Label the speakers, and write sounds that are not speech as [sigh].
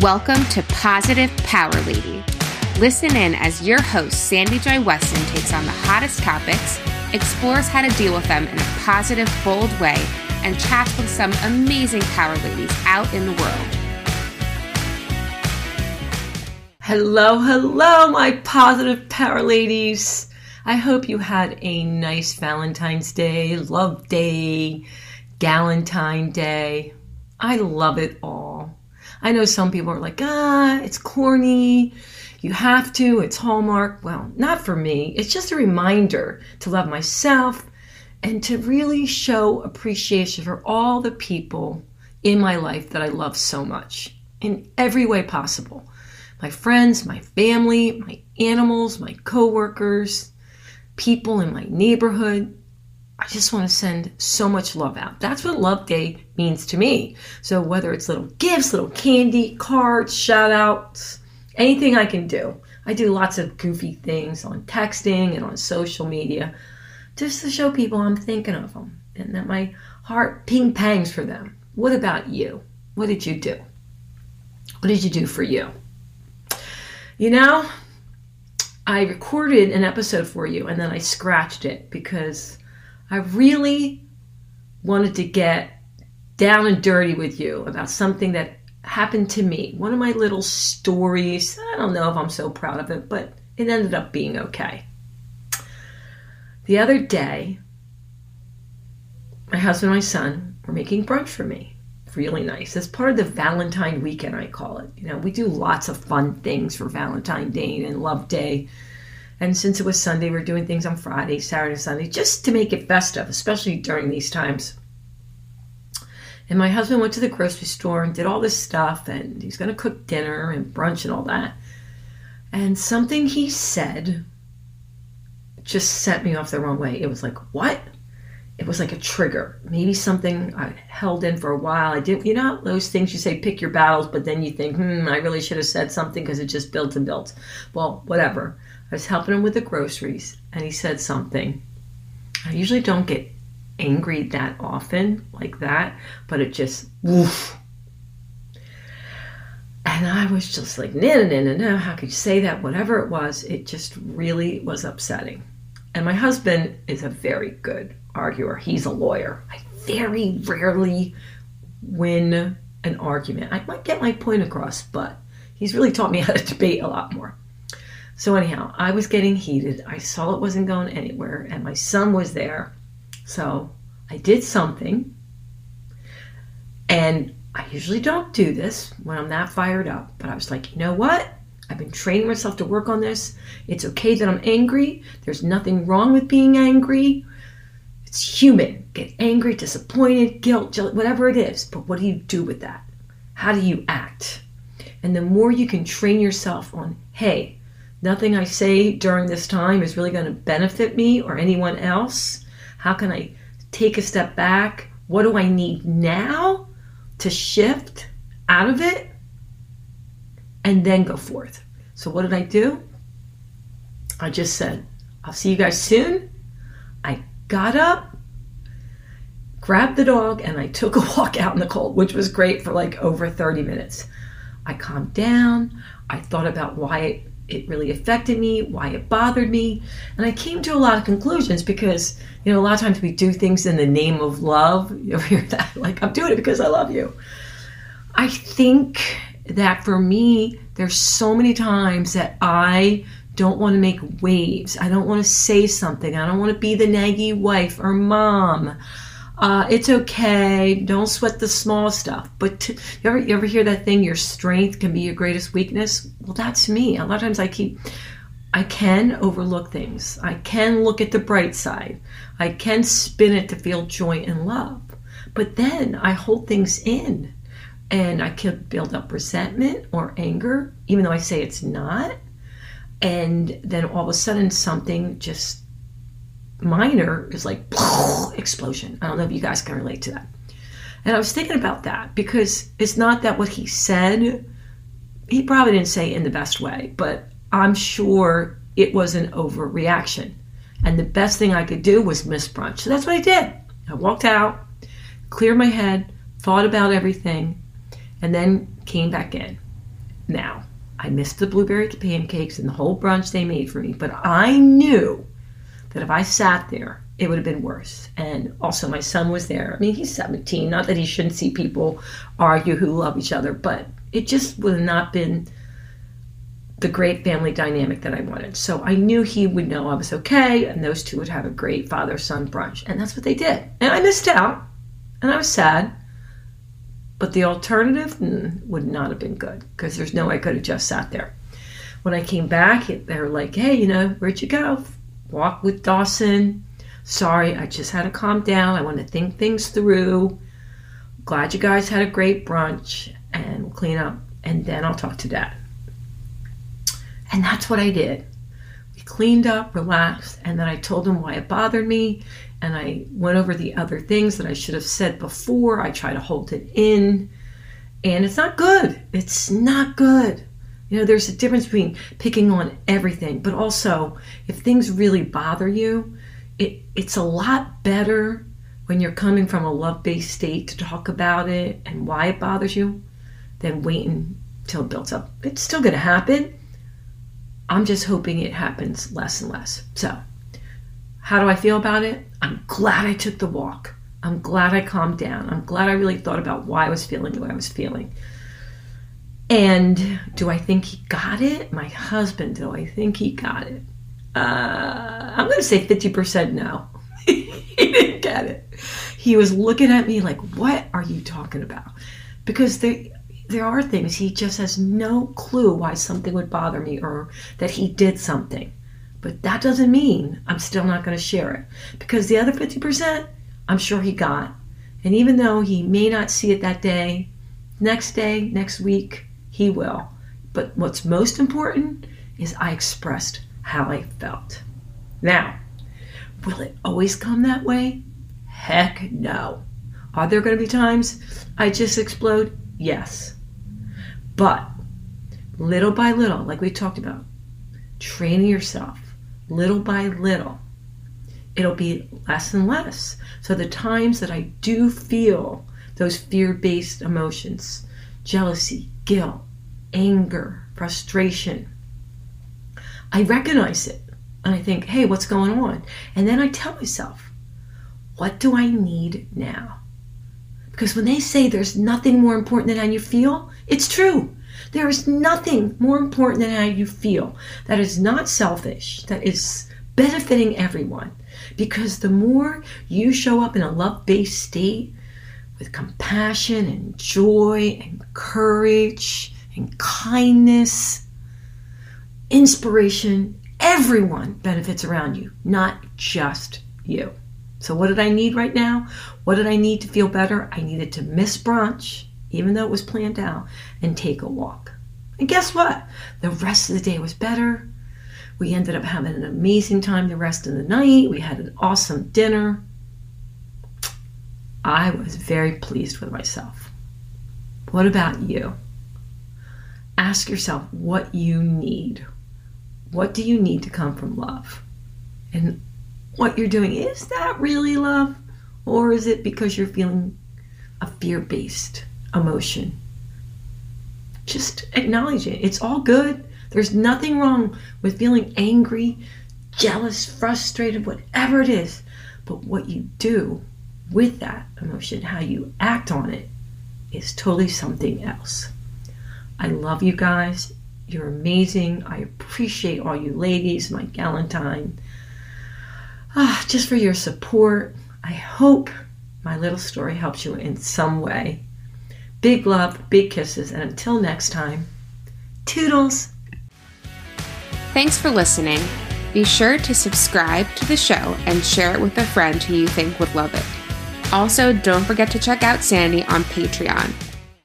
Speaker 1: Welcome to Positive Power Lady. Listen in as your host, Sandy Joy Weston, takes on the hottest topics, explores how to deal with them in a positive, bold way, and chats with some amazing power ladies out in the world.
Speaker 2: Hello, hello, my positive power ladies. I hope you had a nice Valentine's Day, Love Day, Galentine Day. I love it all. I know some people are like, ah, it's corny. You have to, it's Hallmark. Well, not for me. It's just a reminder to love myself and to really show appreciation for all the people in my life that I love so much in every way possible. My friends, my family, my animals, my coworkers, people in my neighborhood, I just want to send so much love out. That's what Love Day means to me. So whether it's little gifts, little candy, cards, shout outs, anything I can do. I do lots of goofy things on texting and on social media just to show people I'm thinking of them and that my heart ping pangs for them. What about you? What did you do? What did you do for you? You know, I recorded an episode for you and then I scratched it because I really wanted to get down and dirty with you about something that happened to me. One of my little stories. I don't know if I'm so proud of it, but it ended up being okay. The other day, my husband and my son were making brunch for me. Really nice. It's part of the Valentine weekend, I call it. You know, we do lots of fun things for Valentine Day and Love Day and since it was Sunday, we're doing things on Friday, Saturday, Sunday, just to make it festive, especially during these times. And my husband went to the grocery store and did all this stuff, and he's going to cook dinner and brunch and all that. And something he said just set me off the wrong way. It was like, what? It was like a trigger. Maybe something I held in for a while. I didn't, you know, those things you say, pick your battles, but then you think, hmm, I really should have said something because it just built and built. Well, whatever. I was helping him with the groceries and he said something. I usually don't get angry that often like that, but it just woof. And I was just like, no, no, no, no, how could you say that? Whatever it was, it just really was upsetting. And my husband is a very good arguer. He's a lawyer. I very rarely win an argument. I might get my point across, but he's really taught me [laughs] how to debate a lot more. So, anyhow, I was getting heated. I saw it wasn't going anywhere, and my son was there. So, I did something. And I usually don't do this when I'm that fired up, but I was like, you know what? I've been training myself to work on this. It's okay that I'm angry. There's nothing wrong with being angry. It's human. Get angry, disappointed, guilt, whatever it is. But what do you do with that? How do you act? And the more you can train yourself on, hey, nothing I say during this time is really going to benefit me or anyone else? How can I take a step back? What do I need now to shift out of it and then go forth? So, what did I do? I just said, I'll see you guys soon. I got up, grabbed the dog, and I took a [laughs] walk out in the cold, which was great for like over 30 minutes. I calmed down. I thought about why it really affected me, why it bothered me. And I came to a lot of conclusions because, you know, a lot of times we do things in the name of love. [laughs] You ever hear that? [laughs] Like, I'm doing it because I love you. I think that for me, there's so many times that I don't want to make waves. I don't want to say something. I don't want to be the naggy wife or mom. Uh, it's okay. Don't sweat the small stuff. But to, you ever you ever hear that thing? Your strength can be your greatest weakness. Well, that's me. A lot of times I keep. I can overlook things. I can look at the bright side. I can spin it to feel joy and love. But then I hold things in and I can build up resentment or anger, even though I say it's not. And then all of a sudden something just minor is like [laughs] explosion. I don't know if you guys can relate to that. And I was thinking about that because it's not that what he said, he probably didn't say in the best way, but I'm sure it was an overreaction. And the best thing I could do was miss brunch. So that's what I did. I walked out, cleared my head, thought about everything, and then came back in. Now, I missed the blueberry pancakes and the whole brunch they made for me, but I knew that if I sat there, it would have been worse. And also, my son was there. I mean, he's 17. Not that he shouldn't see people argue who love each other, but it just would have not been the great family dynamic that I wanted. So I knew he would know I was okay, and those two would have a great father son brunch. And that's what they did. And I missed out, and I was sad. But the alternative mm, would not have been good because there's no way I could have just sat there. When I came back, they were like, hey, you know, where'd you go? Walk with Dawson. Sorry, I just had to calm down. I want to think things through. Glad you guys had a great brunch and we'll clean up and then I'll talk to dad. And that's what I did. We cleaned up, relaxed, and then I told him why it bothered me and I went over the other things that I should have said before. I try to hold it in, and it's not good. It's not good. You know, there's a difference between picking on everything, but also if things really bother you, it, it's a lot better when you're coming from a love based state to talk about it and why it bothers you than waiting till it builds up. It's still going to happen. I'm just hoping it happens less and less. So, how do I feel about it? I'm glad I took the walk. I'm glad I calmed down. I'm glad I really thought about why I was feeling the way I was feeling. And do I think he got it? My husband, do I think he got it? Uh, I'm going to say 50% no. [laughs] he didn't get it. He was looking at me like, what are you talking about? Because there, there are things he just has no clue why something would bother me or that he did something. But that doesn't mean I'm still not going to share it because the other 50%, I'm sure he got. And even though he may not see it that day, next day, next week, he will. But what's most important is I expressed how I felt. Now, will it always come that way? Heck no. Are there going to be times I just explode? Yes. But little by little, like we talked about, training yourself little by little, it'll be less and less. So the times that I do feel those fear based emotions, jealousy, guilt, anger, frustration, I recognize it and I think, hey, what's going on? And then I tell myself, what do I need now? Because when they say there's nothing more important than how you feel, it's true. There is nothing more important than how you feel. That is not selfish. That is benefiting everyone. Because the more you show up in a love based state with compassion and joy and courage and kindness, inspiration, everyone benefits around you, not just you. So, what did I need right now? What did I need to feel better? I needed to miss brunch even though it was planned out, and take a walk. And guess what? The rest of the day was better. We ended up having an amazing time the rest of the night. We had an awesome dinner. I was very pleased with myself. What about you? Ask yourself what you need. What do you need to come from love? And what you're doing, is that really love? Or is it because you're feeling a fear based emotion. Just acknowledge it. It's all good. There's nothing wrong with feeling angry, jealous, frustrated, whatever it is. But what you do with that emotion, how you act on it, is totally something else. I love you guys. You're amazing. I appreciate all you ladies, my Galentine. Ah, just for your support. I hope my little story helps you in some way. Big love, big kisses, and until next time, toodles.
Speaker 1: Thanks for listening. Be sure to subscribe to the show and share it with a friend who you think would love it. Also, don't forget to check out Sandy on Patreon